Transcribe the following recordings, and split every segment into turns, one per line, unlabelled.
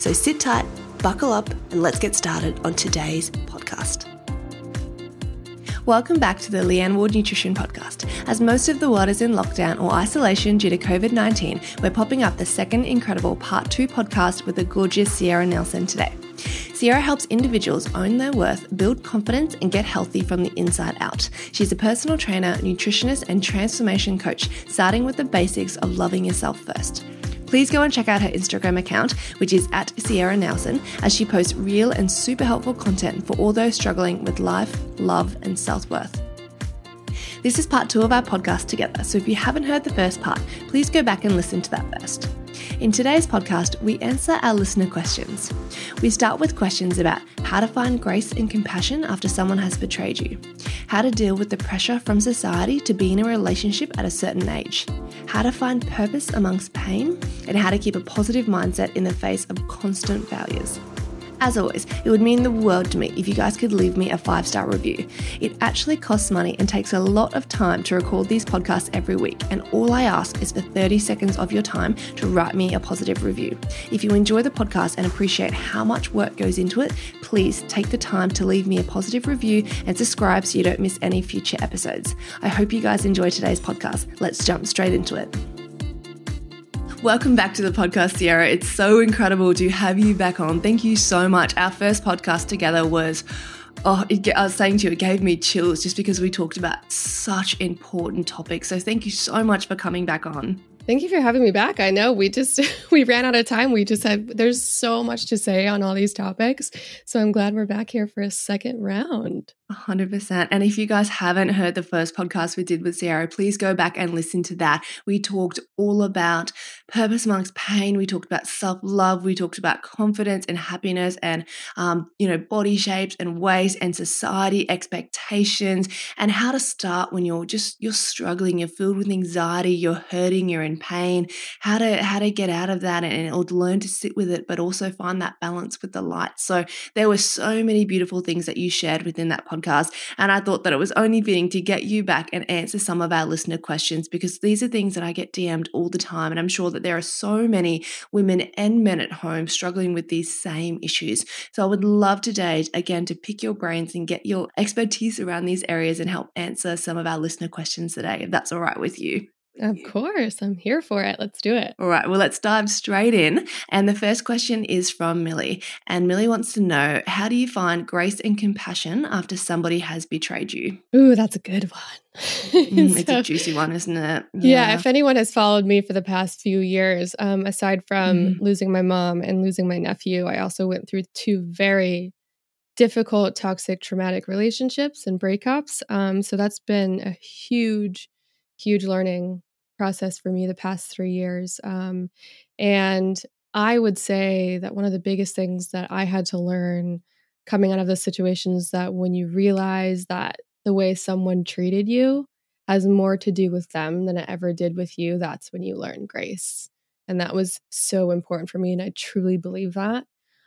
So sit tight, buckle up, and let's get started on today's podcast. Welcome back to the Leanne Ward Nutrition Podcast. As most of the world is in lockdown or isolation due to COVID 19, we're popping up the second incredible part two podcast with the gorgeous Sierra Nelson today. Sierra helps individuals own their worth, build confidence, and get healthy from the inside out. She's a personal trainer, nutritionist, and transformation coach, starting with the basics of loving yourself first please go and check out her Instagram account, which is at Sierra Nelson, as she posts real and super helpful content for all those struggling with life, love, and self worth. This is part two of our podcast together, so if you haven't heard the first part, please go back and listen to that first. In today's podcast, we answer our listener questions. We start with questions about how to find grace and compassion after someone has betrayed you, how to deal with the pressure from society to be in a relationship at a certain age, how to find purpose amongst pain, and how to keep a positive mindset in the face of constant failures. As always, it would mean the world to me if you guys could leave me a five star review. It actually costs money and takes a lot of time to record these podcasts every week, and all I ask is for 30 seconds of your time to write me a positive review. If you enjoy the podcast and appreciate how much work goes into it, please take the time to leave me a positive review and subscribe so you don't miss any future episodes. I hope you guys enjoy today's podcast. Let's jump straight into it. Welcome back to the podcast, Sierra. It's so incredible to have you back on. Thank you so much. Our first podcast together was oh, it, I was saying to you, it gave me chills just because we talked about such important topics. So thank you so much for coming back on.
Thank you for having me back. I know we just we ran out of time. We just had there's so much to say on all these topics. So I'm glad we're back here for a second round.
100%. And if you guys haven't heard the first podcast we did with Sierra, please go back and listen to that. We talked all about purpose amongst pain. We talked about self love. We talked about confidence and happiness and, um, you know, body shapes and waist and society expectations and how to start when you're just, you're struggling, you're filled with anxiety, you're hurting, you're in pain, how to, how to get out of that and, learn to sit with it, but also find that balance with the light. So there were so many beautiful things that you shared within that podcast podcast. And I thought that it was only fitting to get you back and answer some of our listener questions because these are things that I get DM'd all the time. And I'm sure that there are so many women and men at home struggling with these same issues. So I would love today, again, to pick your brains and get your expertise around these areas and help answer some of our listener questions today, if that's all right with you.
Of course, I'm here for it. Let's do it.
All right, well, let's dive straight in. And the first question is from Millie. And Millie wants to know how do you find grace and compassion after somebody has betrayed you?
Ooh, that's a good one.
mm, it's a juicy one, isn't it?
Yeah. yeah. if anyone has followed me for the past few years, um, aside from mm. losing my mom and losing my nephew, I also went through two very difficult, toxic, traumatic relationships and breakups. Um, so that's been a huge huge learning process for me the past three years. Um, and I would say that one of the biggest things that I had to learn coming out of those situations that when you realize that the way someone treated you has more to do with them than it ever did with you, that's when you learn grace. And that was so important for me. And I truly believe that.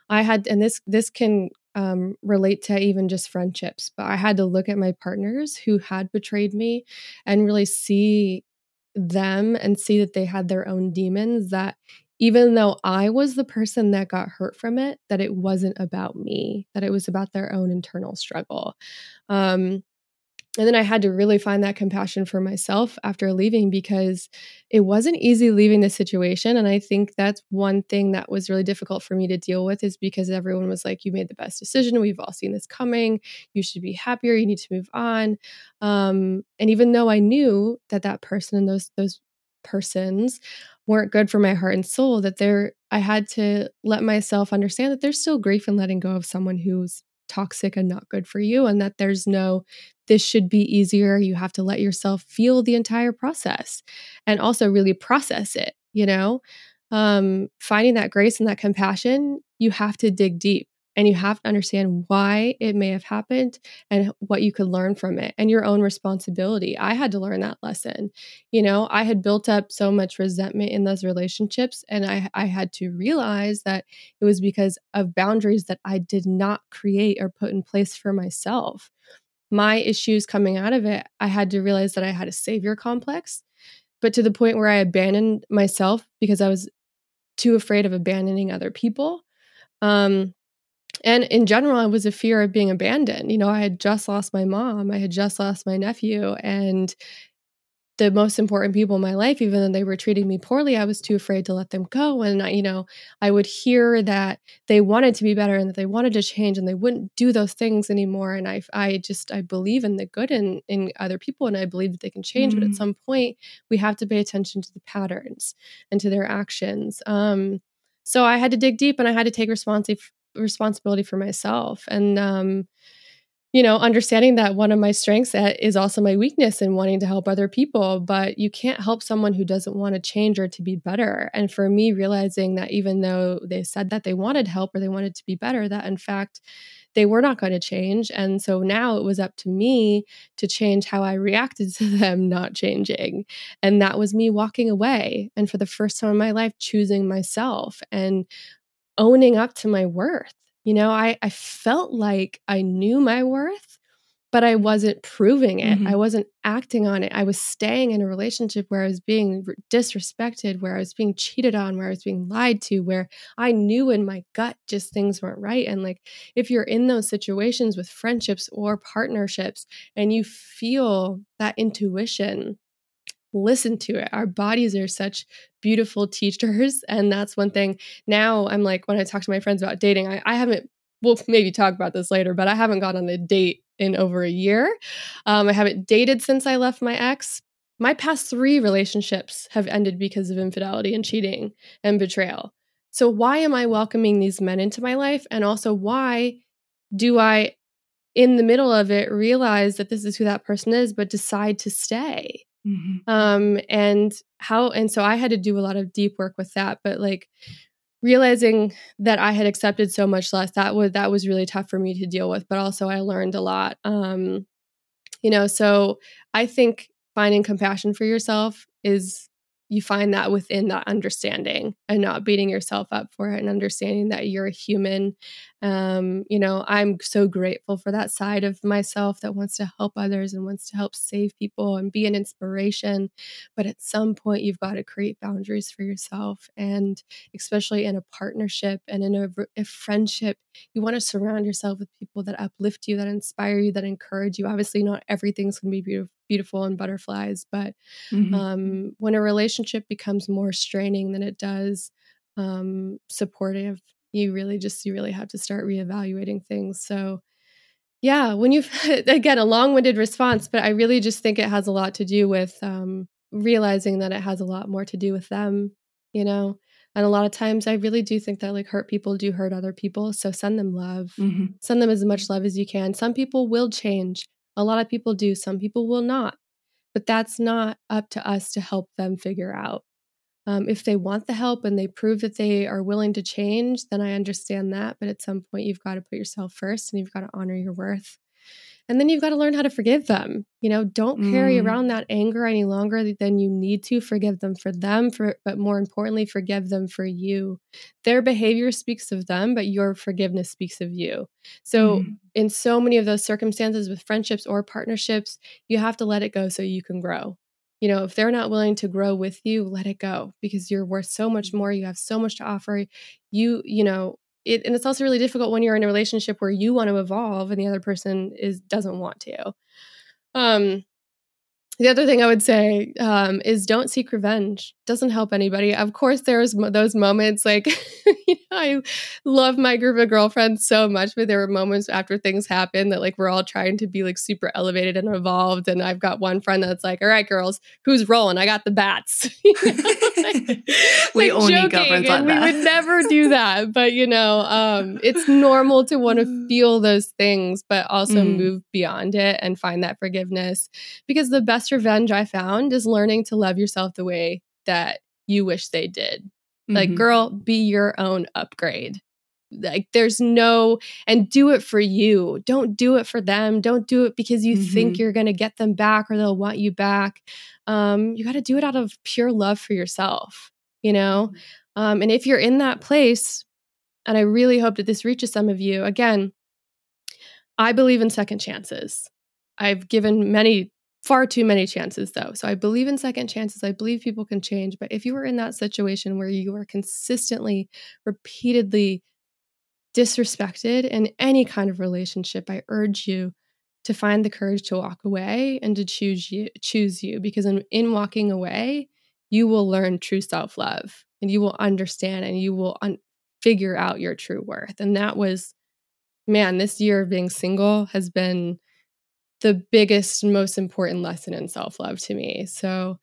I had, and this this can um, relate to even just friendships, but I had to look at my partners who had betrayed me and really see them and see that they had their own demons that even though I was the person that got hurt from it, that it wasn't about me, that it was about their own internal struggle. Um, and then I had to really find that compassion for myself after leaving because it wasn't easy leaving the situation. And I think that's one thing that was really difficult for me to deal with is because everyone was like, you made the best decision. We've all seen this coming. You should be happier. You need to move on. Um, and even though I knew that that person and those, those persons weren't good for my heart and soul, that there, I had to let myself understand that there's still grief in letting go of someone who's toxic and not good for you and that there's no this should be easier. You have to let yourself feel the entire process and also really process it you know? Um finding that grace and that compassion you have to dig deep and you have to understand why it may have happened and what you could learn from it and your own responsibility. I had to learn that lesson. You know, I had built up so much resentment in those relationships, and I, I had to realize that it was because of boundaries that I did not create or put in place for myself. My issues coming out of it, I had to realize that I had a savior complex, but to the point where I abandoned myself because I was too afraid of abandoning other people. Um, and in general, I was a fear of being abandoned. You know, I had just lost my mom, I had just lost my nephew, and the most important people in my life, even though they were treating me poorly, I was too afraid to let them go. And I, you know, I would hear that they wanted to be better and that they wanted to change and they wouldn't do those things anymore. And I, I just, I believe in the good in in other people and I believe that they can change. Mm-hmm. But at mm. some point, we have to pay attention to the patterns and to their actions. Um, so I had to dig deep and I had to take responsibility responsibility for myself. And um you know understanding that one of my strengths is also my weakness in wanting to help other people but you can't help someone who doesn't want to change or to be better. And for me realizing that even though they said that they wanted help or they wanted to be better that in fact they were not going to change. And so now it was up to me to change how i reacted to them not changing. And that was me walking away and for the first time in my life choosing myself. And owning up to my worth. You know, I, I felt like I knew my worth, but I wasn't proving it. Mm-hmm. I wasn't acting on it. I was staying in a relationship where I was being disrespected, where I was being cheated on, where I was being lied to, where I knew in my gut just things weren't right. And like, if you're in those situations with friendships or partnerships and you feel that intuition, listen to it. Our bodies are such beautiful teachers. And that's one thing. Now I'm like, when I talk to my friends about dating, I, I haven't, we'll maybe talk about this later, but I haven't gone on a date in over a year. Um, I haven't dated since I left my ex. My past three relationships have ended because of infidelity and cheating and betrayal. So, why am I welcoming these men into my life? And also, why do I, in the middle of it, realize that this is who that person is, but decide to stay? Mm-hmm. Um, and how, and so I had to do a lot of deep work with that, but like realizing that I had accepted so much less, that was, that was really tough for me to deal with, but also I learned a lot. Um, you know, so I think finding compassion for yourself is you find that within that understanding and not beating yourself up for it and understanding that you're a human. Um, you know, I'm so grateful for that side of myself that wants to help others and wants to help save people and be an inspiration. But at some point, you've got to create boundaries for yourself. And especially in a partnership and in a, a friendship, you want to surround yourself with people that uplift you, that inspire you, that encourage you. Obviously, not everything's going to be beautiful beautiful and butterflies. But mm-hmm. um, when a relationship becomes more straining than it does um, supportive, you really just you really have to start reevaluating things. So yeah, when you've again a long-winded response, but I really just think it has a lot to do with um, realizing that it has a lot more to do with them, you know. And a lot of times, I really do think that like hurt people do hurt other people. So send them love, mm-hmm. send them as much love as you can. Some people will change. A lot of people do, some people will not. But that's not up to us to help them figure out. Um, if they want the help and they prove that they are willing to change, then I understand that. But at some point, you've got to put yourself first and you've got to honor your worth. And then you've got to learn how to forgive them. You know, don't carry mm. around that anger any longer than you need to. Forgive them for them, for but more importantly, forgive them for you. Their behavior speaks of them, but your forgiveness speaks of you. So, mm. in so many of those circumstances with friendships or partnerships, you have to let it go so you can grow. You know, if they're not willing to grow with you, let it go because you're worth so much more. You have so much to offer. You, you know, it, and it's also really difficult when you're in a relationship where you want to evolve and the other person is doesn't want to. Um the other thing I would say um, is don't seek revenge. Doesn't help anybody. Of course, there's mo- those moments like you know, I love my group of girlfriends so much, but there were moments after things happen that like we're all trying to be like super elevated and evolved. And I've got one friend that's like, "All right, girls, who's rolling? I got the bats." like,
we like only girlfriends like
that. We would never do that, but you know, um, it's normal to want to feel those things, but also mm. move beyond it and find that forgiveness because the best best revenge I found is learning to love yourself the way that you wish they did. Mm-hmm. Like, girl, be your own upgrade. like there's no and do it for you don't do it for them don't do it because you mm-hmm. think you're going to get them back or they'll want you back um, you got to do it out of pure love for yourself you know mm-hmm. um, and if you're in that place and i really hope that this reaches some of you again i believe in second chances i've given many far too many chances though. So I believe in second chances. I believe people can change. But if you are in that situation where you are consistently, repeatedly disrespected in any kind of relationship, I urge you to find the courage to walk away and to choose you choose you because in, in walking away you will learn true self-love and you will understand and you will un- figure out your true worth and that was man this year of being single has been the biggest, most important lesson in self love to me. So,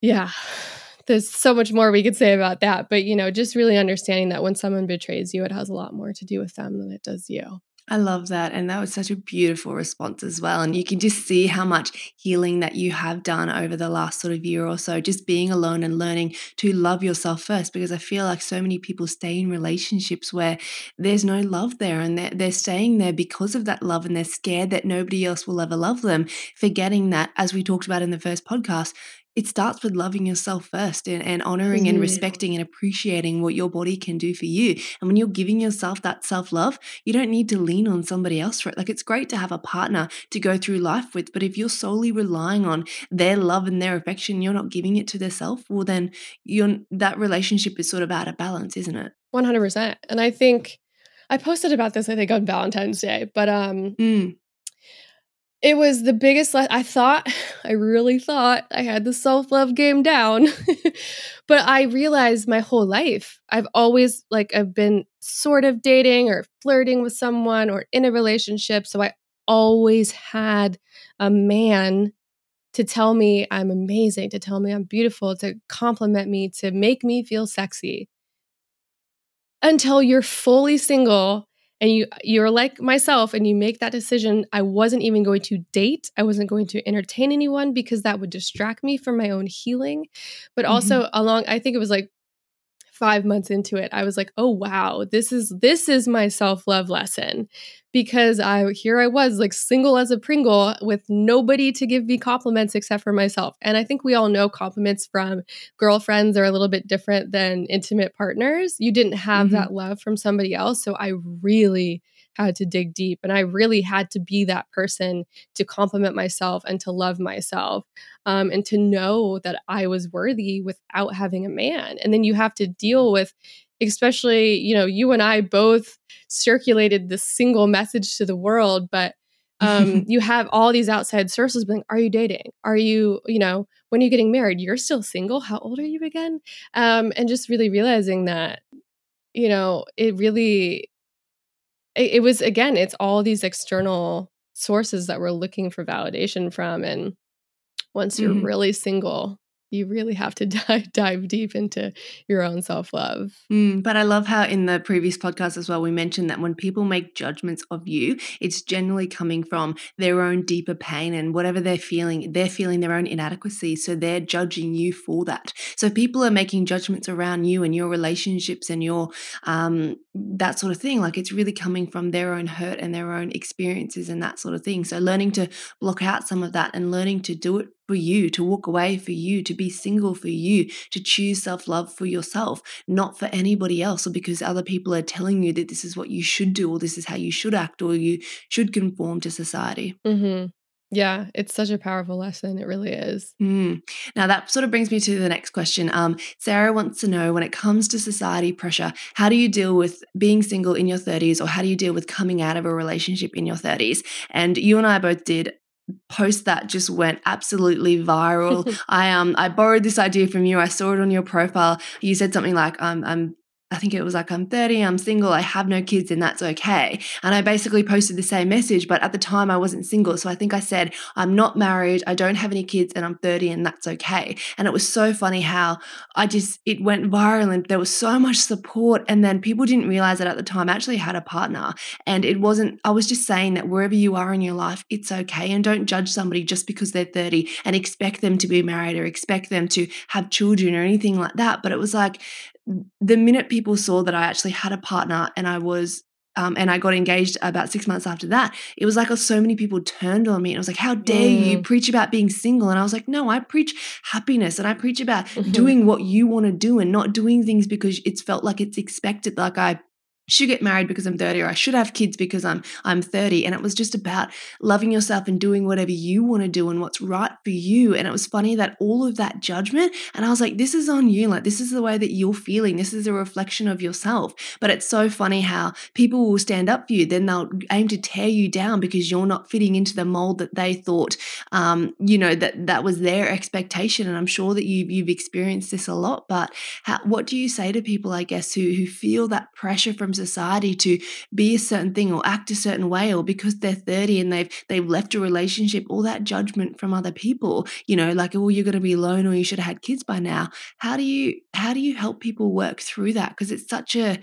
yeah, there's so much more we could say about that. But, you know, just really understanding that when someone betrays you, it has a lot more to do with them than it does you.
I love that. And that was such a beautiful response as well. And you can just see how much healing that you have done over the last sort of year or so, just being alone and learning to love yourself first. Because I feel like so many people stay in relationships where there's no love there and they're, they're staying there because of that love and they're scared that nobody else will ever love them, forgetting that, as we talked about in the first podcast, it starts with loving yourself first and, and honoring mm-hmm. and respecting and appreciating what your body can do for you. And when you're giving yourself that self love, you don't need to lean on somebody else for it. Like it's great to have a partner to go through life with, but if you're solely relying on their love and their affection, you're not giving it to their self, well, then you're, that relationship is sort of out of balance, isn't it?
100%. And I think I posted about this, I think, on Valentine's Day, but um, mm it was the biggest le- i thought i really thought i had the self-love game down. But i realized my whole life i've always like i've been sort of dating or flirting with someone or in a relationship so i always had a man to tell me i'm amazing to tell me i'm beautiful to compliment me to make me feel sexy. Until you're fully single and you you're like myself and you make that decision. I wasn't even going to date. I wasn't going to entertain anyone because that would distract me from my own healing. But also mm-hmm. along i think it was like 5 months into it i was like oh wow this is this is my self-love lesson because I here I was like single as a Pringle with nobody to give me compliments except for myself. And I think we all know compliments from girlfriends are a little bit different than intimate partners. You didn't have mm-hmm. that love from somebody else, so I really had to dig deep and I really had to be that person to compliment myself and to love myself um, and to know that I was worthy without having a man. And then you have to deal with especially, you know, you and I both circulated this single message to the world, but um, you have all these outside sources being, are you dating? Are you, you know, when are you getting married? You're still single. How old are you again? Um, and just really realizing that, you know, it really, it, it was, again, it's all these external sources that we're looking for validation from. And once you're mm-hmm. really single, you really have to dive, dive deep into your own self love.
Mm, but I love how in the previous podcast as well, we mentioned that when people make judgments of you, it's generally coming from their own deeper pain and whatever they're feeling, they're feeling their own inadequacy. So they're judging you for that. So people are making judgments around you and your relationships and your, um, that sort of thing. Like it's really coming from their own hurt and their own experiences and that sort of thing. So learning to block out some of that and learning to do it for you, to walk away for you, to be single for you, to choose self love for yourself, not for anybody else, or because other people are telling you that this is what you should do, or this is how you should act, or you should conform to society.
Mm-hmm. Yeah, it's such a powerful lesson. It really is.
Mm. Now, that sort of brings me to the next question. Um, Sarah wants to know when it comes to society pressure, how do you deal with being single in your 30s, or how do you deal with coming out of a relationship in your 30s? And you and I both did post that just went absolutely viral. I um I borrowed this idea from you. I saw it on your profile. You said something like um, I'm I think it was like, I'm 30, I'm single, I have no kids, and that's okay. And I basically posted the same message, but at the time I wasn't single. So I think I said, I'm not married, I don't have any kids, and I'm 30, and that's okay. And it was so funny how I just, it went viral and there was so much support. And then people didn't realize that at the time I actually had a partner. And it wasn't, I was just saying that wherever you are in your life, it's okay. And don't judge somebody just because they're 30 and expect them to be married or expect them to have children or anything like that. But it was like, the minute people saw that I actually had a partner and I was um, and I got engaged about six months after that. It was like oh, so many people turned on me and I was like, How dare mm. you preach about being single? And I was like, No, I preach happiness and I preach about mm-hmm. doing what you want to do and not doing things because it's felt like it's expected. Like I should get married because I'm 30 or I should have kids because I'm I'm 30 and it was just about loving yourself and doing whatever you want to do and what's right for you. And it was funny that all of that judgment and I was like this is on you. Like this is the way that you're feeling. This is a reflection of yourself. But it's so funny how people will stand up for you then they'll aim to tear you down because you're not fitting into the mold that they thought um, you know that that was their expectation. And I'm sure that you you've experienced this a lot but how, what do you say to people I guess who who feel that pressure from society to be a certain thing or act a certain way or because they're 30 and they've they've left a relationship all that judgment from other people you know like oh you're going to be alone or you should have had kids by now. How do you how do you help people work through that? Because it's such a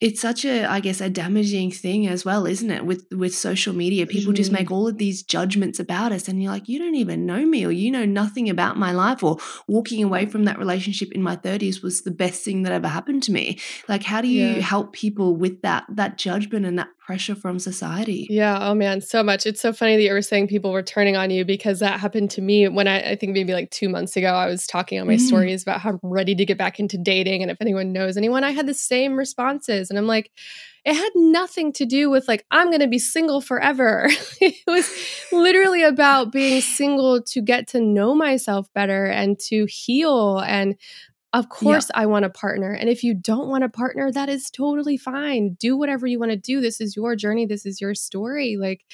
it's such a i guess a damaging thing as well isn't it with with social media people mm. just make all of these judgments about us and you're like you don't even know me or you know nothing about my life or walking away from that relationship in my 30s was the best thing that ever happened to me like how do you yeah. help people with that that judgment and that pressure from society.
Yeah. Oh man, so much. It's so funny that you were saying people were turning on you because that happened to me when I, I think maybe like two months ago, I was talking on my mm. stories about how I'm ready to get back into dating. And if anyone knows anyone, I had the same responses. And I'm like, it had nothing to do with like, I'm going to be single forever. it was literally about being single to get to know myself better and to heal and of course, I want a partner. And if you don't want a partner, that is totally fine. Do whatever you want to do. This is your journey. This is your story. Like,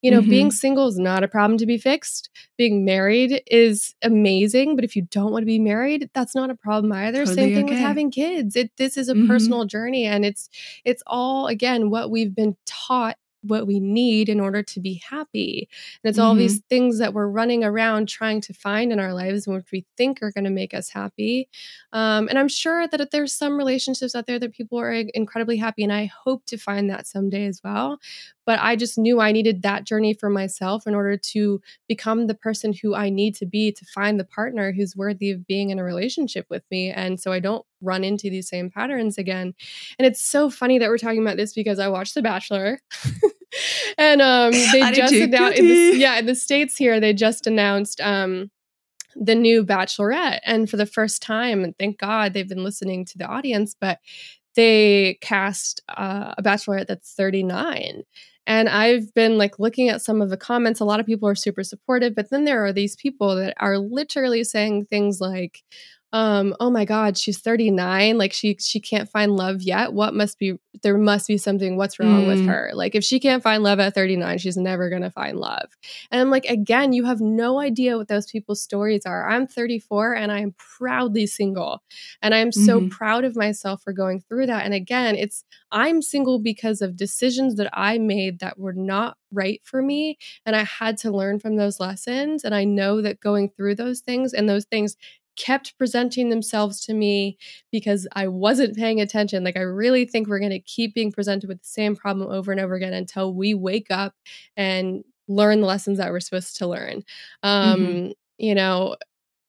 you know, mm-hmm. being single is not a problem to be fixed. Being married is amazing. But if you don't want to be married, that's not a problem either. Totally Same thing okay. with having kids. It this is a mm-hmm. personal journey and it's it's all again what we've been taught what we need in order to be happy. And it's mm-hmm. all these mm-hmm. things that we're running around trying to find in our lives, which we think are going to make us happy. Um, and I'm sure that there's some relationships out there that people are incredibly happy, and I hope to find that someday as well. But I just knew I needed that journey for myself in order to become the person who I need to be to find the partner who's worthy of being in a relationship with me. And so I don't run into these same patterns again. And it's so funny that we're talking about this because I watched The Bachelor. and um they just announced in the, yeah, in the States here, they just announced um the new bachelorette. And for the first time and thank god they've been listening to the audience but they cast uh, a bachelorette that's 39 and I've been like looking at some of the comments. A lot of people are super supportive, but then there are these people that are literally saying things like, um oh my god she's 39 like she she can't find love yet. What must be there must be something what's wrong mm. with her? Like if she can't find love at 39 she's never going to find love. And i'm like again you have no idea what those people's stories are. I'm 34 and i am proudly single. And i'm so mm-hmm. proud of myself for going through that. And again it's i'm single because of decisions that i made that were not right for me. And i had to learn from those lessons. And i know that going through those things and those things kept presenting themselves to me because I wasn't paying attention. Like, I really think we're going to keep being presented with the same problem over and over again until we wake up and learn the lessons that we're supposed to learn. Um, mm-hmm. You know,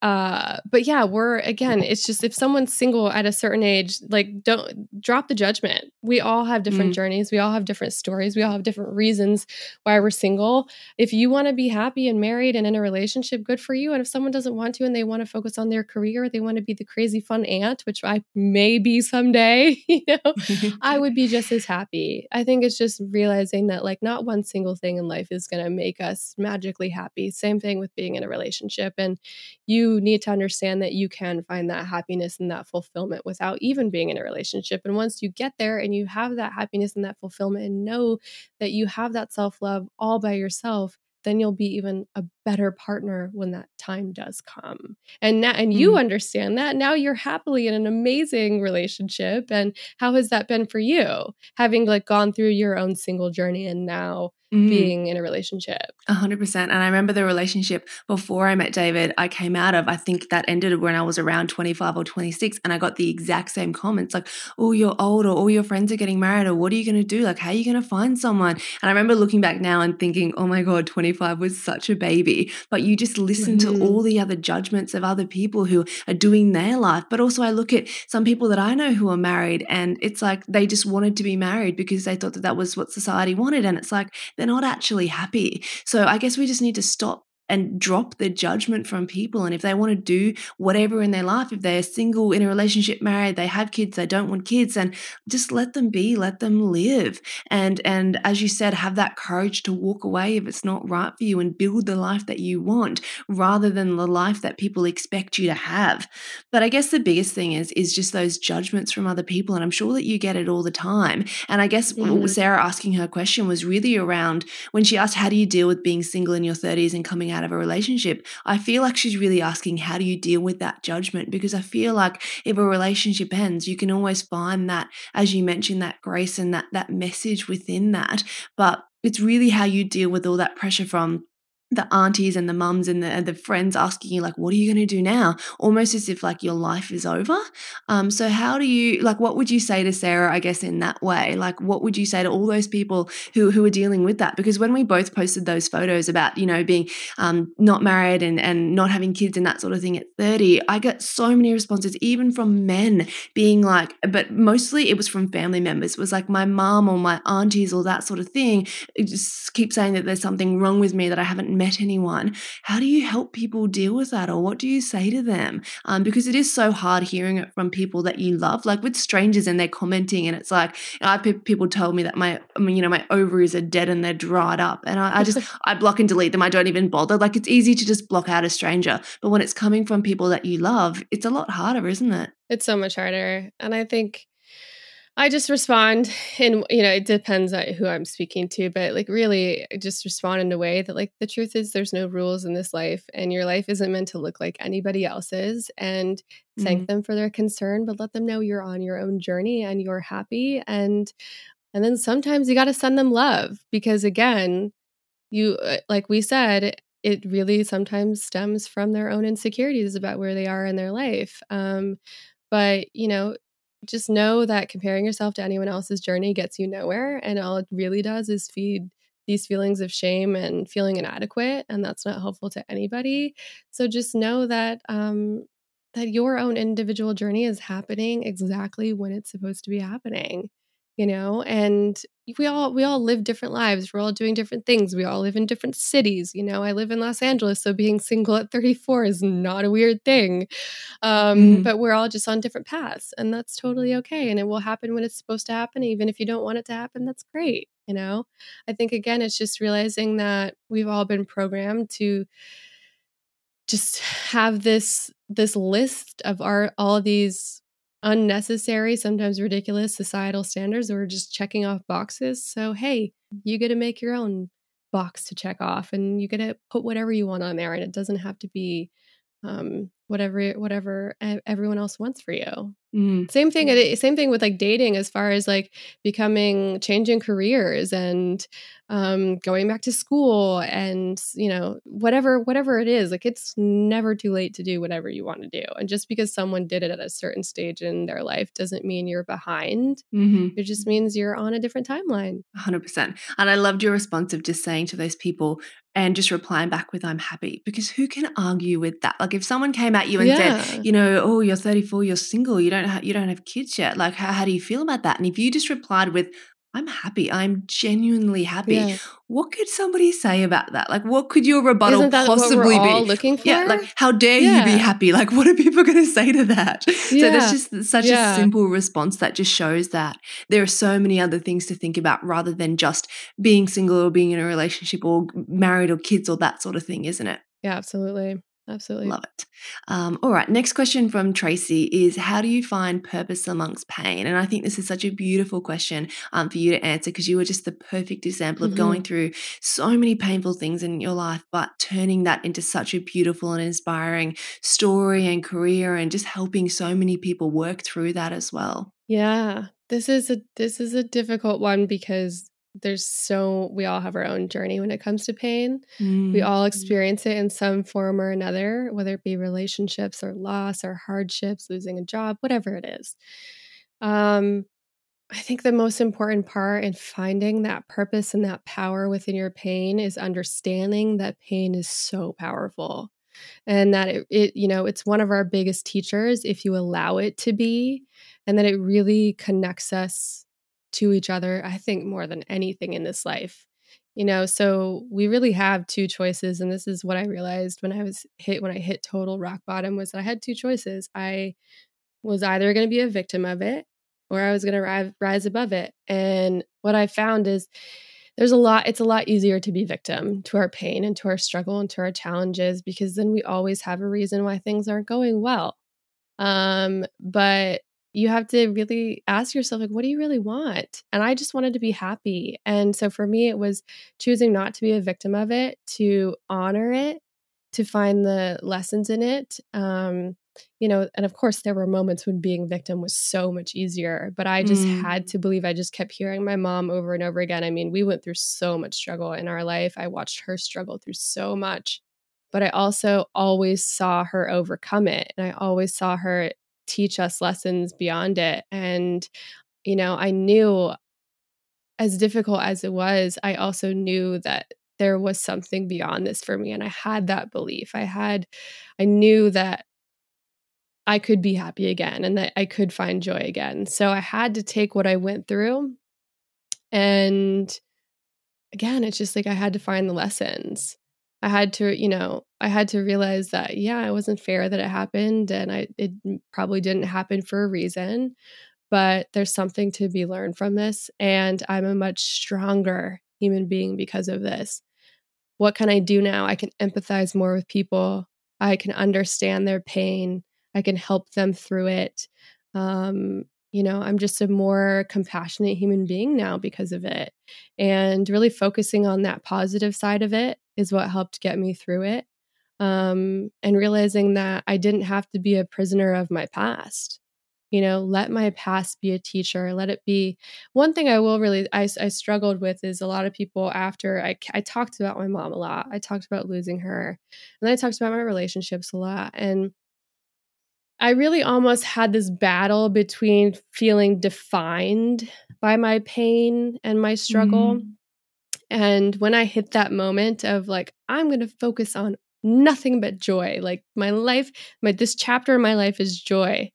uh but yeah we're again it's just if someone's single at a certain age like don't drop the judgment. We all have different mm. journeys. We all have different stories. We all have different reasons why we're single. If you want to be happy and married and in a relationship good for you. And if someone doesn't want to and they want to focus on their career they want to be the crazy fun aunt which i may be someday you know i would be just as happy. I think it's just realizing that like not one single thing in life is going to make us magically happy. Same thing with being in a relationship. And you need to understand that you can find that happiness and that fulfillment without even being in a relationship. And once you get there and you have that happiness and that fulfillment and know that you have that self love all by yourself, then you'll be even a better partner when that time does come. And now and you mm. understand that. Now you're happily in an amazing relationship. And how has that been for you? Having like gone through your own single journey and now mm. being in a relationship.
A hundred percent. And I remember the relationship before I met David, I came out of, I think that ended when I was around 25 or 26. And I got the exact same comments like, oh, you're old or all your friends are getting married or what are you going to do? Like, how are you going to find someone? And I remember looking back now and thinking, oh my God, 25 was such a baby happy, but you just listen mm-hmm. to all the other judgments of other people who are doing their life. But also, I look at some people that I know who are married, and it's like they just wanted to be married because they thought that that was what society wanted. And it's like they're not actually happy. So I guess we just need to stop and drop the judgment from people. And if they want to do whatever in their life, if they're single, in a relationship, married, they have kids, they don't want kids, and just let them be, let them live. And and as you said, have that courage to walk away if it's not right for you and build the life that you want rather than the life that people expect you to have. But I guess the biggest thing is is just those judgments from other people. And I'm sure that you get it all the time. And I guess mm-hmm. Sarah asking her question was really around when she asked, How do you deal with being single in your 30s and coming out? Out of a relationship, I feel like she's really asking, how do you deal with that judgment? Because I feel like if a relationship ends, you can always find that, as you mentioned, that grace and that that message within that. But it's really how you deal with all that pressure from the aunties and the mums and the, the friends asking you like what are you going to do now? Almost as if like your life is over. Um so how do you like what would you say to sarah i guess in that way? Like what would you say to all those people who who are dealing with that? Because when we both posted those photos about you know being um not married and and not having kids and that sort of thing at 30 i got so many responses even from men being like but mostly it was from family members. It was like my mom or my aunties or that sort of thing just keep saying that there's something wrong with me that i haven't met anyone, how do you help people deal with that? Or what do you say to them? Um, because it is so hard hearing it from people that you love, like with strangers and they're commenting. And it's like, I people tell me that my, I mean, you know, my ovaries are dead and they're dried up. And I, I just, I block and delete them. I don't even bother. Like it's easy to just block out a stranger. But when it's coming from people that you love, it's a lot harder, isn't it?
It's so much harder. And I think I just respond and you know, it depends on who I'm speaking to, but like really just respond in a way that like the truth is there's no rules in this life and your life isn't meant to look like anybody else's and mm-hmm. thank them for their concern, but let them know you're on your own journey and you're happy and and then sometimes you got to send them love because again, you uh, like we said, it really sometimes stems from their own insecurities about where they are in their life. Um, but you know just know that comparing yourself to anyone else's journey gets you nowhere. And all it really does is feed these feelings of shame and feeling inadequate. And that's not helpful to anybody. So just know that, um, that your own individual journey is happening exactly when it's supposed to be happening you know and we all we all live different lives. We're all doing different things. We all live in different cities you know? I live in los angeles so being single at 34 is not a weird thing. Um, mm-hmm. but we're all just on different paths and that's totally okay and it will happen when it's supposed to happen. Even if you don't want it to happen that's great you know? I think again it's just realizing that we've all been programmed to just have this this list of our all these unnecessary, sometimes ridiculous societal standards that we're just checking off boxes. So, hey, you get to make your own box to check off and you get to put whatever you want on there and it doesn't have to be um, whatever whatever everyone else wants for you. Mm. Same thing. Same thing with like dating, as far as like becoming, changing careers, and um, going back to school, and you know whatever whatever it is. Like it's never too late to do whatever you want to do. And just because someone did it at a certain stage in their life doesn't mean you're behind. Mm-hmm. It just means you're on a different timeline.
Hundred percent. And I loved your response of just saying to those people, and just replying back with I'm happy because who can argue with that? Like if someone came at you and yeah. said, you know, oh, you're 34, you're single, you don't have you don't have kids yet. Like how, how do you feel about that? And if you just replied with I'm happy. I'm genuinely happy. Yeah. What could somebody say about that? Like, what could your rebuttal possibly be?
looking for?
Yeah, like, how dare yeah. you be happy? Like, what are people going to say to that? Yeah. So that's just such a simple response that just shows that there are so many other things to think about rather than just being single or being in a relationship or married or kids or that sort of thing, isn't it?
Yeah, absolutely. Absolutely.
Love it. Um, all right. Next question from Tracy is How do you find purpose amongst pain? And I think this is such a beautiful question um, for you to answer because you were just the perfect example of mm-hmm. going through so many painful things in your life, but turning that into such a beautiful and inspiring story and career and just helping so many people work through that as well.
Yeah. This is a this is a difficult one because there's so we all have our own journey when it comes to pain. Mm. We all experience it in some form or another, whether it be relationships or loss or hardships, losing a job, whatever it is. Um, I think the most important part in finding that purpose and that power within your pain is understanding that pain is so powerful and that it, it, you know it's one of our biggest teachers if you allow it to be and that it really connects us to each other i think more than anything in this life you know? So we really have two choices and this is what i realized when i was hit when i hit total rock bottom was that i had two choices. I was either going to be a victim of it or i was going to rise above it. And what i found is there's a lot it's a lot easier to be victim to our pain and to our struggle and to our challenges because then we always have a reason why things aren't going well. Um but you have to really ask yourself like what do you really want? And i just wanted to be happy. And so for me it was choosing not to be a victim of it to honor it to find the lessons in it um you know and of course there were moments when being victim was so much easier but i just mm. had to believe i just kept hearing my mom over and over again. I mean we went through so much struggle in our life. I watched her struggle through so much but i also always saw her overcome it and i always saw her teach us lessons beyond it. And, you know, I knew as difficult as it was, I also knew that there was something beyond this for me. And I had that belief. I had, I knew that I could be happy again and that I could find joy again. So I had to take what I went through. And again, it's just like I had to find the lessons. I had to, you know, I had to realize that yeah, it wasn't fair that it happened and I it probably didn't happen for a reason, but there's something to be learned from this and I'm a much stronger human being because of this. What can I do now? I can empathize more with people. I can understand their pain. I can help them through it. Um, you know, I'm just a more compassionate human being now because of it. And really focusing on that positive side of it is what helped get me through it. Um, and realizing that I didn't have to be a prisoner of my past. You know, let my past be a teacher. Let it be. One thing I will really, I, I struggled with is a lot of people after I, I talked about my mom a lot. I talked about losing her. And then I talked about my relationships a lot. And I really almost had this battle between feeling defined by my pain and my struggle. Mm. And when I hit that moment of like, I'm going to focus on nothing but joy, like my life, my this chapter of my life is joy.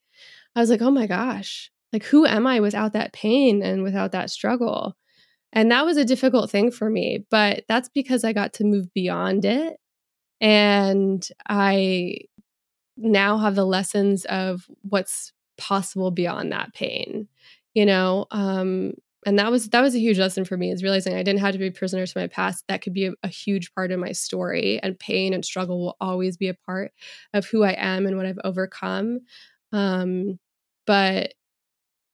I was like, oh my gosh, like who am I without that pain and without that struggle? And that was a difficult thing for me, but that's because I got to move beyond it. And I now have the lessons of what's possible beyond that pain you know um and that was that was a huge lesson for me is realizing i didn't have to be a prisoner to my past that could be a, a, huge part of my story and pain and struggle will always be a part of who i am and what i've overcome um but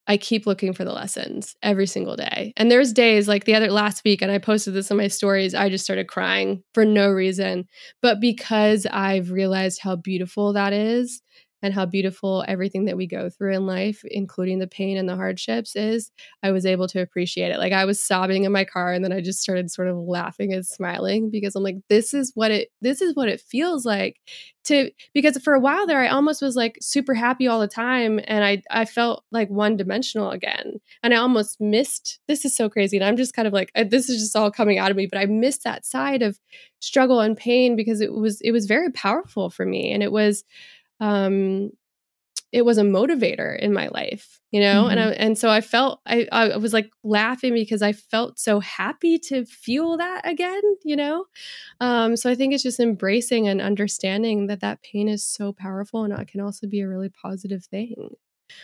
I keep looking for the lessons every single day. And there's days like the other last week, and I posted this on my stories, I just started crying for no reason. But because I've realized how beautiful that is and how beautiful everything that we go through in life, including the pain and the hardships, is, I was able to appreciate it. Like I was sobbing in my car and then I just started sort of laughing and smiling because I'm like, this is what it this is what it feels like to because for a while there I almost was like super happy all the time and I I felt like one dimensional again. And I almost missed this is so crazy. And I'm just kind of like uh, this is just all coming out of me, but I missed that side of struggle and pain because it was it was very powerful for me and it was um it was a motivator in my life you know? Mm-hmm. and I, and so i felt I, I was like laughing because i felt so happy to feel that again you know? Um so i think it's just embracing and understanding that that pain is so powerful and it can also be a really positive thing.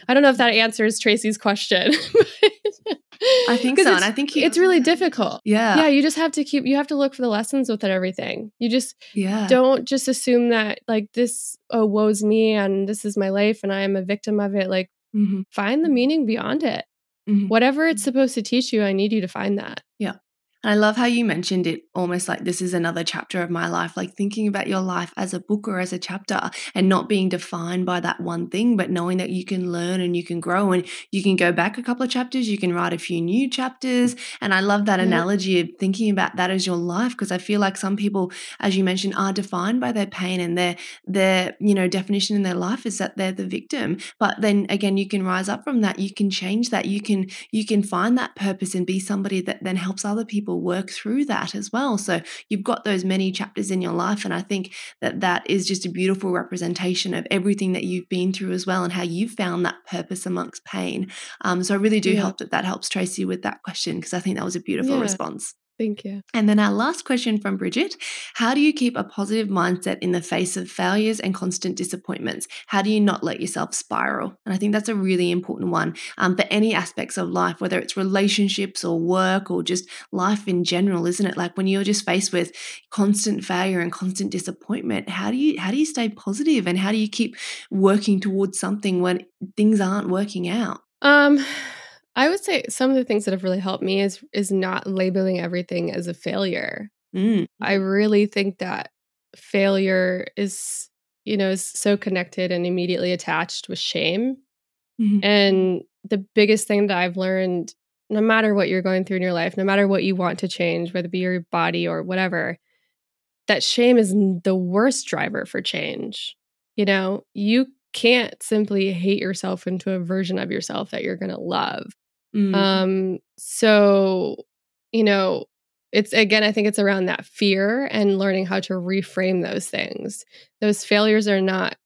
I don't know if that answers tracy's question
I think so. And I think
you, it's really difficult.
Yeah.
Yeah. You just have to keep, you have to look for the lessons within everything. You just
yeah.
don't just assume that like this, oh, woe's me and this is my life and I am a victim of it. Like mm-hmm. find the meaning beyond it. Mm-hmm. Whatever it's supposed to teach you, I need you to find that.
Yeah. I love how you mentioned it almost like this is another chapter of my life, like thinking about your life as a book or as a chapter and not being defined by that one thing, but knowing that you can learn and you can grow and you can go back a couple of chapters, you can write a few new chapters. And I love that yeah. analogy of thinking about that as your life because I feel like some people, as you mentioned, are defined by their pain and their their, you know, definition in their life is that they're the victim. But then again, you can rise up from that, you can change that, you can you can find that purpose and be somebody that then helps other people people work through that as well. So you've got those many chapters in your life. And I think that that is just a beautiful representation of everything that you've been through as well and how you've found that purpose amongst pain. Um, so I really do yeah. hope that that helps Tracy with that question because I think that was a beautiful yeah. response.
Thank you.
And then our last question from Bridget How do you keep a positive mindset in the face of failures and constant disappointments? How do you not let yourself spiral? And I think that's a really important one um, for any aspects of life, whether it's relationships or work or just life in general, isn't it? Like when you're just faced with constant failure and constant disappointment, how do you how do you stay positive and how do you keep working towards something when things aren't working out?
Um I would say some of the things that have really helped me is is not labeling everything as a failure. Mm. I really think that failure is, you know, is so connected and immediately attached with shame. Mm-hmm. And the biggest thing that I've learned, no matter what you're going through in your life, no matter what you want to change, whether it be your body or whatever, that shame is the worst driver for change. You know, you can't simply hate yourself into a version of yourself that you're going to love. Mm. Um, so, you know, it's again, I think it's around that fear and learning how to reframe those things. Those failures are not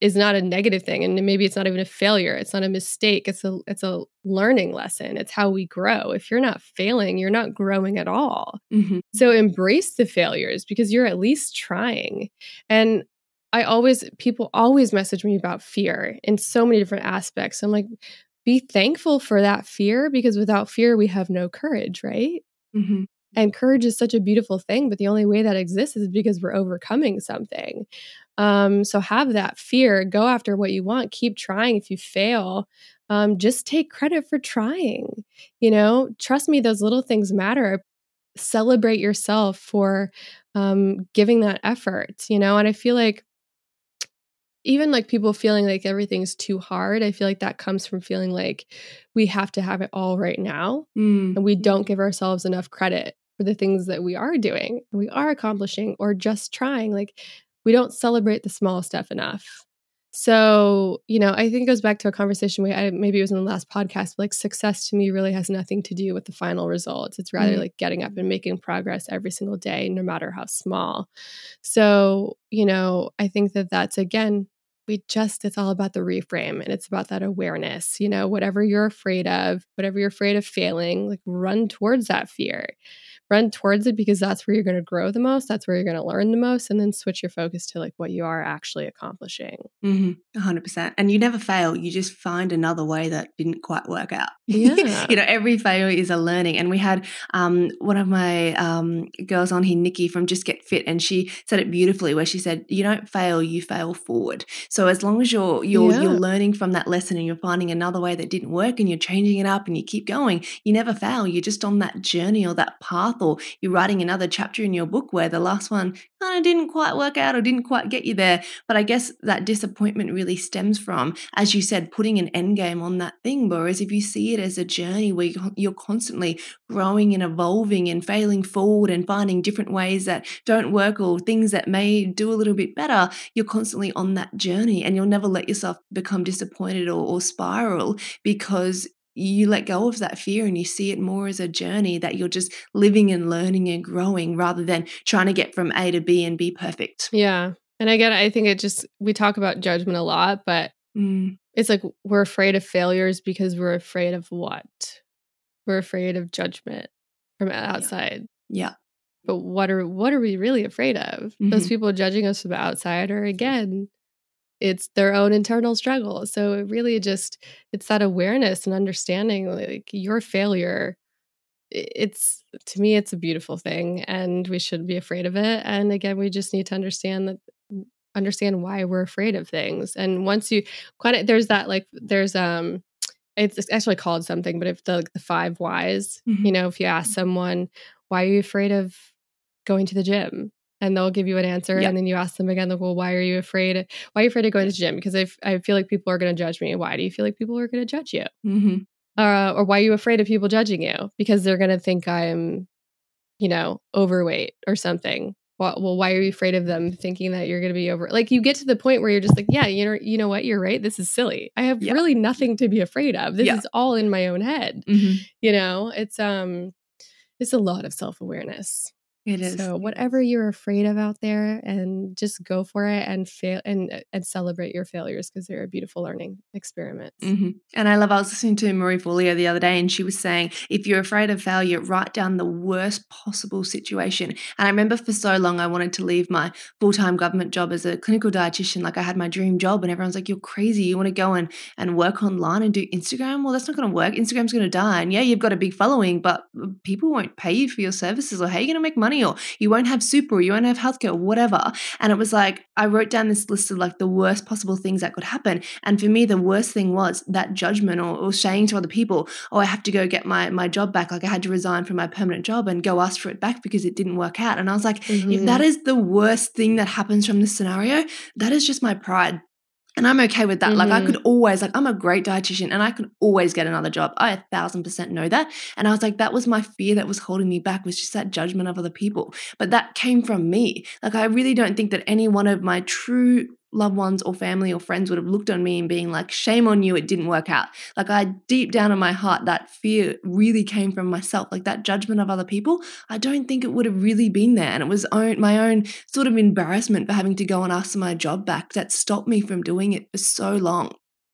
is not a negative thing and maybe it's not even a failure it's not a mistake it's a it's a learning lesson it's how we grow if you're not failing you're not growing at all mm-hmm. so embrace the failures because you're at least trying and i always people always message me about fear in so many different aspects i'm like be thankful for that fear because without fear, we have no courage, right? Mm-hmm. And courage is such a beautiful thing, but the only way that exists is because we're overcoming something. Um, so have that fear, go after what you want, keep trying. If you fail, um, just take credit for trying. You know, trust me, those little things matter. Celebrate yourself for um, giving that effort, you know, and I feel like even like people feeling like everything's too hard, I feel like that comes from feeling like we have to have it all right now. Mm. And we don't give ourselves enough credit for the things that we are doing, we are accomplishing, or just trying. Like we don't celebrate the small stuff enough. So, you know, I think it goes back to a conversation we had, maybe it was in the last podcast, like success to me really has nothing to do with the final results. It's rather mm-hmm. like getting up and making progress every single day, no matter how small. So, you know, I think that that's again, we just, it's all about the reframe and it's about that awareness. You know, whatever you're afraid of, whatever you're afraid of failing, like run towards that fear run towards it because that's where you're going to grow the most that's where you're going to learn the most and then switch your focus to like what you are actually accomplishing
mm-hmm. 100% and you never fail you just find another way that didn't quite work out yeah. you know every failure is a learning and we had um, one of my um, girls on here nikki from just get fit and she said it beautifully where she said you don't fail you fail forward so as long as you're you're yeah. you're learning from that lesson and you're finding another way that didn't work and you're changing it up and you keep going you never fail you're just on that journey or that path or you're writing another chapter in your book where the last one kind of didn't quite work out or didn't quite get you there. But I guess that disappointment really stems from, as you said, putting an end game on that thing. Whereas if you see it as a journey where you're constantly growing and evolving and failing forward and finding different ways that don't work or things that may do a little bit better, you're constantly on that journey and you'll never let yourself become disappointed or, or spiral because you let go of that fear and you see it more as a journey that you're just living and learning and growing rather than trying to get from A to B and be perfect.
Yeah. And again, I think it just, we talk about judgment a lot, but mm. it's like we're afraid of failures because we're afraid of what? We're afraid of judgment from outside.
Yeah. yeah.
But what are what are we really afraid of? Mm-hmm. Those people judging us from the outside are again it's their own internal struggle. So it really just it's that awareness and understanding like your failure it's to me it's a beautiful thing and we shouldn't be afraid of it and again we just need to understand that understand why we're afraid of things and once you of there's that like there's um it's actually called something, but if the like the five whys, mm-hmm. you know, if you ask someone, why are you afraid of going to the gym? And they'll give you an answer, yep. and then you ask them again, like, well, why are you afraid? Why are you afraid of going to the gym? Because I, I feel like people are going to judge me. Why do you feel like people are going to judge you? Mm-hmm. Uh, or why are you afraid of people judging you? Because they're going to think I'm, you know, overweight or something well, well, why are you afraid of them thinking that you're going to be over? Like you get to the point where you're just like, yeah, you know, you know what, you're right. This is silly. I have yeah. really nothing to be afraid of. This yeah. is all in my own head. Mm-hmm. You know, it's um, it's a lot of self awareness.
It is.
So whatever you're afraid of out there and just go for it and fail and uh, and celebrate your failures because they're a beautiful learning experiment.
Mm-hmm. And I love I was listening to Marie Forleo the other day and she was saying if you're afraid of failure, write down the worst possible situation. And I remember for so long I wanted to leave my full-time government job as a clinical dietitian. Like I had my dream job and everyone's like, You're crazy. You want to go and and work online and do Instagram? Well, that's not gonna work. Instagram's gonna die. And yeah, you've got a big following, but uh, people won't pay you for your services or how are you gonna make money or you won't have super or you won't have healthcare or whatever. And it was like, I wrote down this list of like the worst possible things that could happen. And for me, the worst thing was that judgment or, or saying to other people, oh, I have to go get my, my job back. Like I had to resign from my permanent job and go ask for it back because it didn't work out. And I was like, mm-hmm. if that is the worst thing that happens from this scenario, that is just my pride and I'm okay with that. Mm-hmm. Like I could mm-hmm. always, like I'm a great dietitian and I can always get another job. I a thousand percent know that. And I was like, that was my fear that was holding me back was just that judgment of other people. But that came from me. Like I really don't think that any one of my true loved ones or family or friends would have looked on me and being like, shame on you, it didn't work out. Like I deep down in my heart, that fear really came from myself. Like that judgment of other people, I don't think it would have really been there. And it was own, my own sort of embarrassment for having to go and ask for my job back that stopped me from doing it for so long.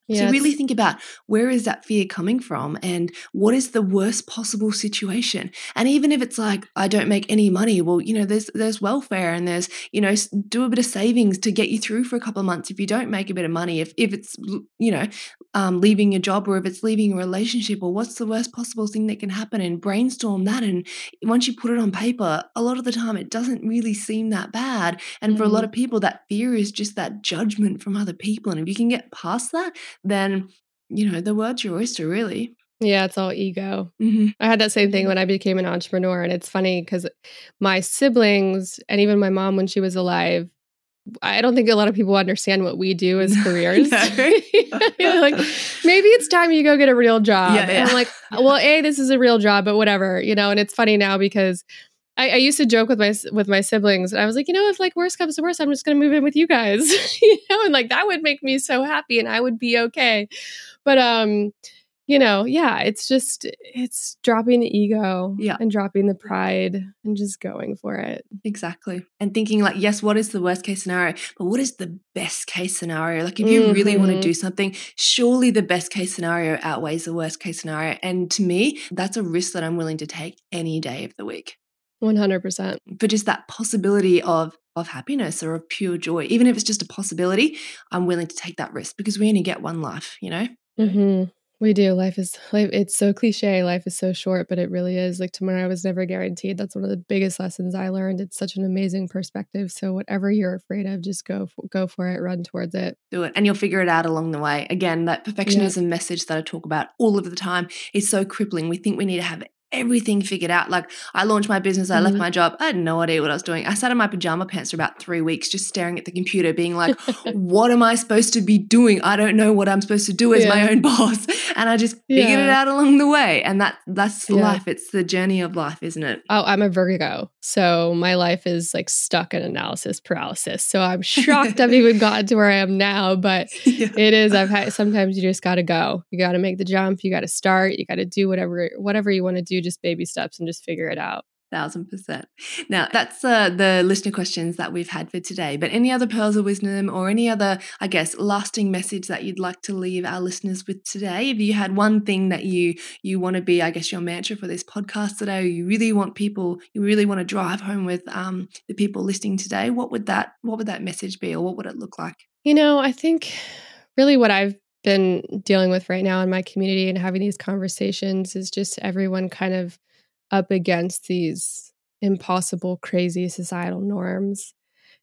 So really think about where is that fear coming from and what is the worst possible situation. And even if it's like I don't make any money, well, you know, there's there's welfare and there's, you know, do a bit of savings to get you through for a couple of months if you don't make a bit of money. If if it's you know, um, leaving a job or if it's leaving a relationship or what's the worst possible thing that can happen and brainstorm that and once you put it on paper, a lot of the time it doesn't really seem that bad. And mm-hmm. for a lot mm-hmm. of people that fear is just that judgment from other people and if you can get past that then you know the world's your oyster really
yeah it's all ego mm-hmm. i had that same thing mm-hmm. when i became an entrepreneur and it's funny because my siblings and even my mom when she was alive I don't think a lot of people understand what we do as careers. like, maybe it's time you go get a real job. Yeah, yeah. And I'm like, well, A, this is a real job, but whatever, you know, and it's funny now because I, I, used to joke with my with my siblings, and I was like, you know, if like worst comes to worst, I'm just gonna move in with you guys, you know, and like that would make me so happy, and I would be okay. But um, you know, yeah, it's just it's dropping the ego,
yeah,
and dropping the pride, and just going for it.
Exactly, and thinking like, yes, what is the worst case scenario, but what is the best case scenario? Like, if you mm-hmm. really want to do something, surely the best case scenario outweighs the worst case scenario. And to me, that's a risk that I'm willing to take any day of the week.
100%.
For just that possibility of of happiness or of pure joy. Even if it's just a possibility, I'm willing to take that risk because we only get one life, you know?
Mm-hmm. We do. Life is life. It's so cliche. Life is so short, but it really is. Like tomorrow was never guaranteed. That's one of the biggest lessons I learned. It's such an amazing perspective. So whatever you're afraid of, just go go for it. Run towards it.
Do it, and you'll figure it out along the way. Again, that perfectionism yeah. message that I talk about all of the time is so crippling. We think we need to have everything figured out. Like I launched my business, I mm-hmm. left my job. I had no idea what I was doing. I sat in my pajama pants for about three weeks, just staring at the computer, being like, what am I supposed to be doing? I don't know what I'm supposed to do as yeah. my own boss. And I just figured yeah. it out along the way. And that that's yeah. life. It's the journey of life, isn't it?
Oh, I'm a Virgo. So my life is like stuck in analysis paralysis. So I'm shocked I've even gotten to where I am now. But it is, I've had sometimes you just gotta go. You gotta make the jump, you gotta start, you gotta do whatever whatever you want to do just baby steps and just figure it out.
Thousand percent. Now, that's uh, the listener questions that we've had for today. But any other pearls of wisdom or any other, I guess, lasting message that you'd like to leave our listeners with today? If you had one thing that you you want to be, I guess, your mantra for this podcast today, or you really want people, you really want to drive home with um, the people listening today, what would that what would that message be, or what would it look like?
You know, I think really what I've been dealing with right now in my community and having these conversations is just everyone kind of up against these impossible, crazy societal norms.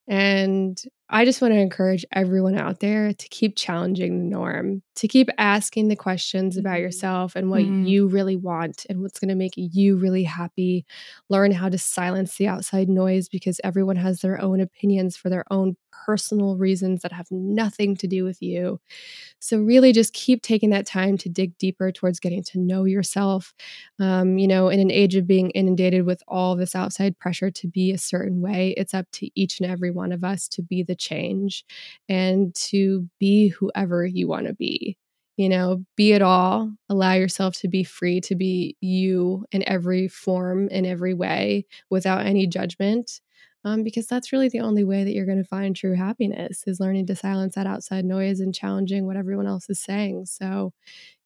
And I just want to encourage everyone out there to keep challenging the norm, to keep asking the questions about mm-hmm. yourself and what mm. you really want and what's going to make you really happy. Learn how to silence the outside noise because everyone has their own opinions for their own personal reasons that have nothing to do with you. So, really, just keep taking that time to dig deeper towards getting to know yourself. Um, you know, in an age of being inundated with all this outside pressure to be a certain way, it's up to each and every one of us to be the change and to be whoever you want to be. You know, be it all, allow yourself to be free to be you in every form, in every way, without any judgment um, because that's really the only way that you're going to find true happiness is learning to silence that outside noise and challenging what everyone else is saying. So,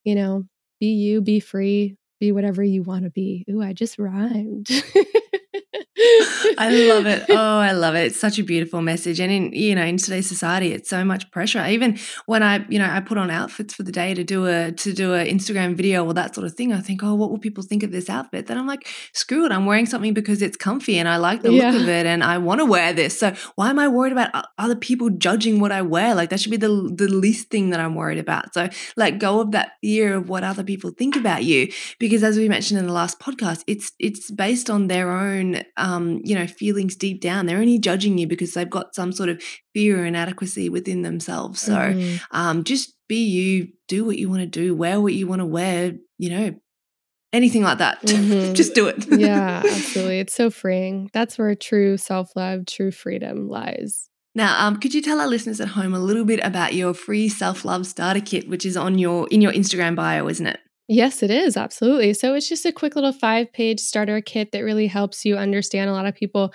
you know, be you, be free, be whatever you want to be. Ooh, I just rhymed.
I love it. Oh, I love it. It's such a beautiful message. And in, you know, in today's society, it's so much pressure. Even when I, you know, I put on outfits for the day to do a to do an Instagram video or that sort of thing, I think, oh, what will people think of this outfit? Then I'm like, screw it. I'm wearing something because it's comfy and I like the yeah. look of it and I want to wear this. So why am I worried about other people judging what I wear? Like that should be the the least thing that I'm worried about. So let go of that fear of what other people think about you. Because as we mentioned in the last podcast, it's it's based on their own um, you know, feelings deep down. They're only judging you because they've got some sort of fear or inadequacy within themselves. So mm. um, just be you, do what you want to do, wear what you want to wear, you know, anything like that. Mm-hmm. just do it.
yeah, absolutely. It's so freeing. That's where true self love, true freedom lies.
Now, um, could you tell our listeners at home a little bit about your free self love starter kit, which is on your in your Instagram bio, isn't it?
Yes, it is. Absolutely. So it's just a quick little five page starter kit that really helps you understand. A lot of people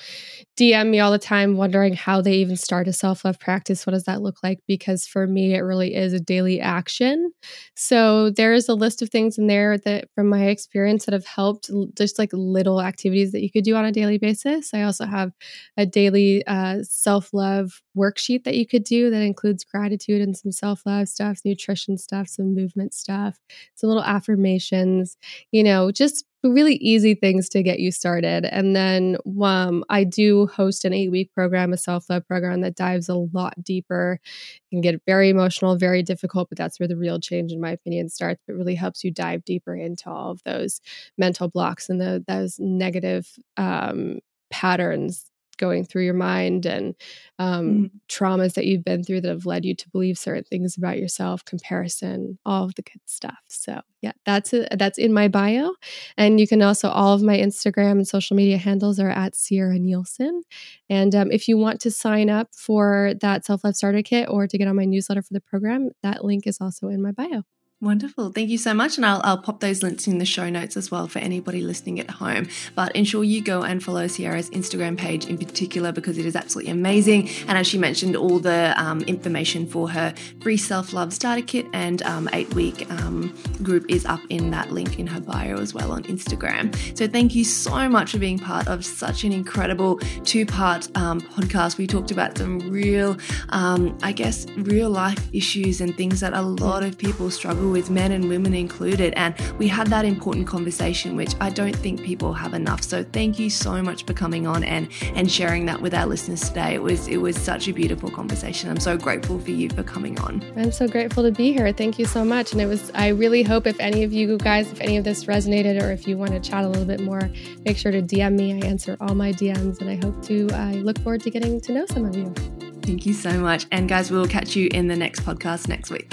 DM me all the time wondering how they even start a self love practice. What does that look like? Because for me, it really is a daily action. So there is a list of things in there that, from my experience, that have helped just like little activities that you could do on a daily basis. I also have a daily uh, self love worksheet that you could do that includes gratitude and some self love stuff, nutrition stuff, some movement stuff, some little affirmations, you know, just really easy things to get you started. And then um, I do host an eight week program, a self love program that dives a lot deeper. It can get very emotional, very difficult, but that's where the real change, in my opinion, starts. It really helps you dive deeper into all of those mental blocks and the, those negative um, patterns going through your mind and um, mm. traumas that you've been through that have led you to believe certain things about yourself, comparison, all of the good stuff. So yeah, that's a, that's in my bio, and you can also all of my Instagram and social media handles are at Sierra Nielsen. And um, if you want to sign up for that self love starter kit or to get on my newsletter for the program, that link is also in my bio.
Wonderful. Thank you so much. And I'll, I'll pop those links in the show notes as well for anybody listening at home. But ensure you go and follow Sierra's Instagram page in particular because it is absolutely amazing. And as she mentioned, all the um, information for her free self love starter kit and um, eight week um, group is up in that link in her bio as well on Instagram. So thank you so much for being part of such an incredible two part um, podcast. We talked about some real, um, I guess, real life issues and things that a lot of people struggle with men and women included. And we had that important conversation, which I don't think people have enough. So thank you so much for coming on and and sharing that with our listeners today. It was it was such a beautiful conversation. I'm so grateful for you for coming on.
I'm so grateful to be here. Thank you so much. And it was I really hope if any of you guys, if any of this resonated or if you want to chat a little bit more, make sure to DM me. I answer all my DMs and I hope to I look forward to getting to know some of you.
Thank you so much. And guys, we'll catch you in the next podcast next week.